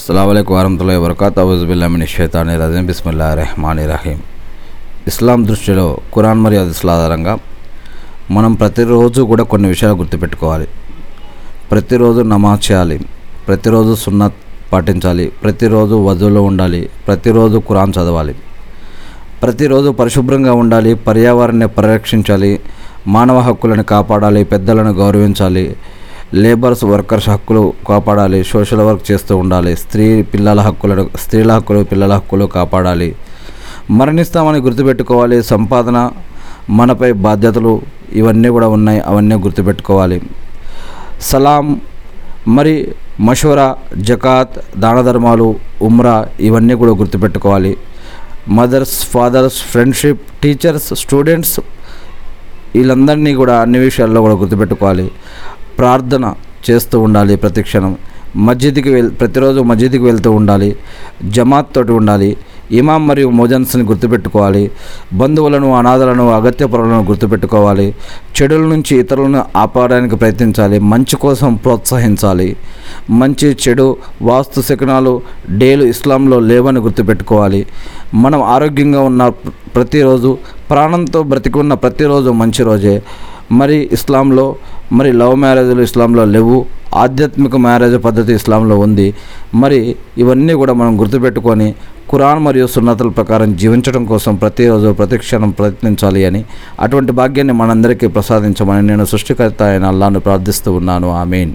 అస్సలం వరహతుల్లా వరకాత్ అవుజుబిల్లామిని షైతాని రజీం బిస్మిల్లా రెహమాని రహీం ఇస్లాం దృష్టిలో ఖురాన్ మరియు హదీస్ల ఆధారంగా మనం ప్రతిరోజు కూడా కొన్ని విషయాలు గుర్తుపెట్టుకోవాలి. ప్రతిరోజు నమాజ్ చేయాలి. ప్రతిరోజు సున్నత్ పాటించాలి. ప్రతిరోజు వధువులో ఉండాలి. ప్రతిరోజు కురాన్ చదవాలి. ప్రతిరోజు పరిశుభ్రంగా ఉండాలి. పర్యావరణాన్ని పరిరక్షించాలి. మానవ హక్కులను కాపాడాలి. పెద్దలను గౌరవించాలి. లేబర్స్ వర్కర్స్ హక్కులు కాపాడాలి సోషల్ వర్క్ చేస్తూ ఉండాలి స్త్రీ పిల్లల హక్కులను స్త్రీల హక్కులు పిల్లల హక్కులు కాపాడాలి. మరణిస్తామని గుర్తుపెట్టుకోవాలి సంపాదన మనపై బాధ్యతలు ఇవన్నీ కూడా ఉన్నాయి అవన్నీ గుర్తుపెట్టుకోవాలి. సలాం మరి మషూరా జకాత్ దాన ధర్మాలు ఉమ్రా ఇవన్నీ కూడా గుర్తుపెట్టుకోవాలి. Mothers fathers friendship teachers students వీళ్ళందరినీ కూడా అన్ని విషయాల్లో కూడా గుర్తుపెట్టుకోవాలి. ప్రార్థన చేస్తూ ఉండాలి ప్రతి క్షణం. మస్జిద్కి వెళ్ ప్రతిరోజు మస్జిద్కి వెళ్తూ ఉండాలి. జమాత్ తోటి ఉండాలి. ఇమాం మరియు మోజన్స్ని గుర్తుపెట్టుకోవాలి. బంధువులను అనాథలను అగత్యపరులను గుర్తుపెట్టుకోవాలి. చెడుల నుంచి ఇతరులను ఆపడానికి ప్రయత్నించాలి. మంచి కోసం ప్రోత్సహించాలి. మంచి చెడు వాస్తు శకనాలు డేలు ఇస్లాంలో లేవని గుర్తుపెట్టుకోవాలి. మనం ఆరోగ్యంగా ఉన్న ప్రతిరోజు ప్రాణంతో బ్రతికున్న ప్రతిరోజు మంచి రోజే. మరి ఇస్లాంలో మరి లవ్ మ్యారేజ్లు ఇస్లాంలో లేవు ఆధ్యాత్మిక మ్యారేజ్ పద్ధతి ఇస్లాంలో ఉంది. మరి ఇవన్నీ కూడా మనం గుర్తుపెట్టుకొని కురాన్ మరియు సున్నతుల ప్రకారం జీవించడం కోసం ప్రతిరోజు ప్రతిక్షణం ప్రయత్నించాలి అని అటువంటి భాగ్యాన్ని మనందరికీ ప్రసాదించమని నేను సృష్టికర్త అయిన అల్లాను ప్రార్థిస్తూ ఉన్నాను. ఆమీన్.